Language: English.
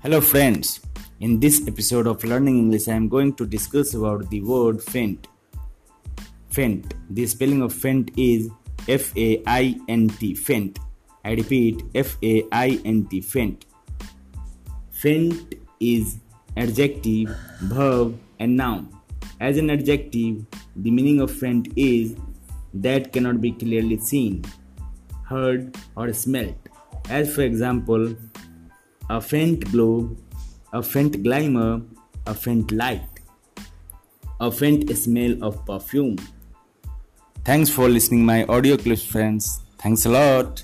Hello friends. In this episode of Learning English I am going to discuss about the word faint. Faint. The spelling of faint is F A I N T faint. I repeat F A I N T faint. Faint is adjective, verb and noun. As an adjective, the meaning of faint is that cannot be clearly seen, heard or smelt. As for example, a faint glow, a faint glimmer, a faint light, a faint smell of perfume. Thanks for listening my audio clips friends. Thanks a lot.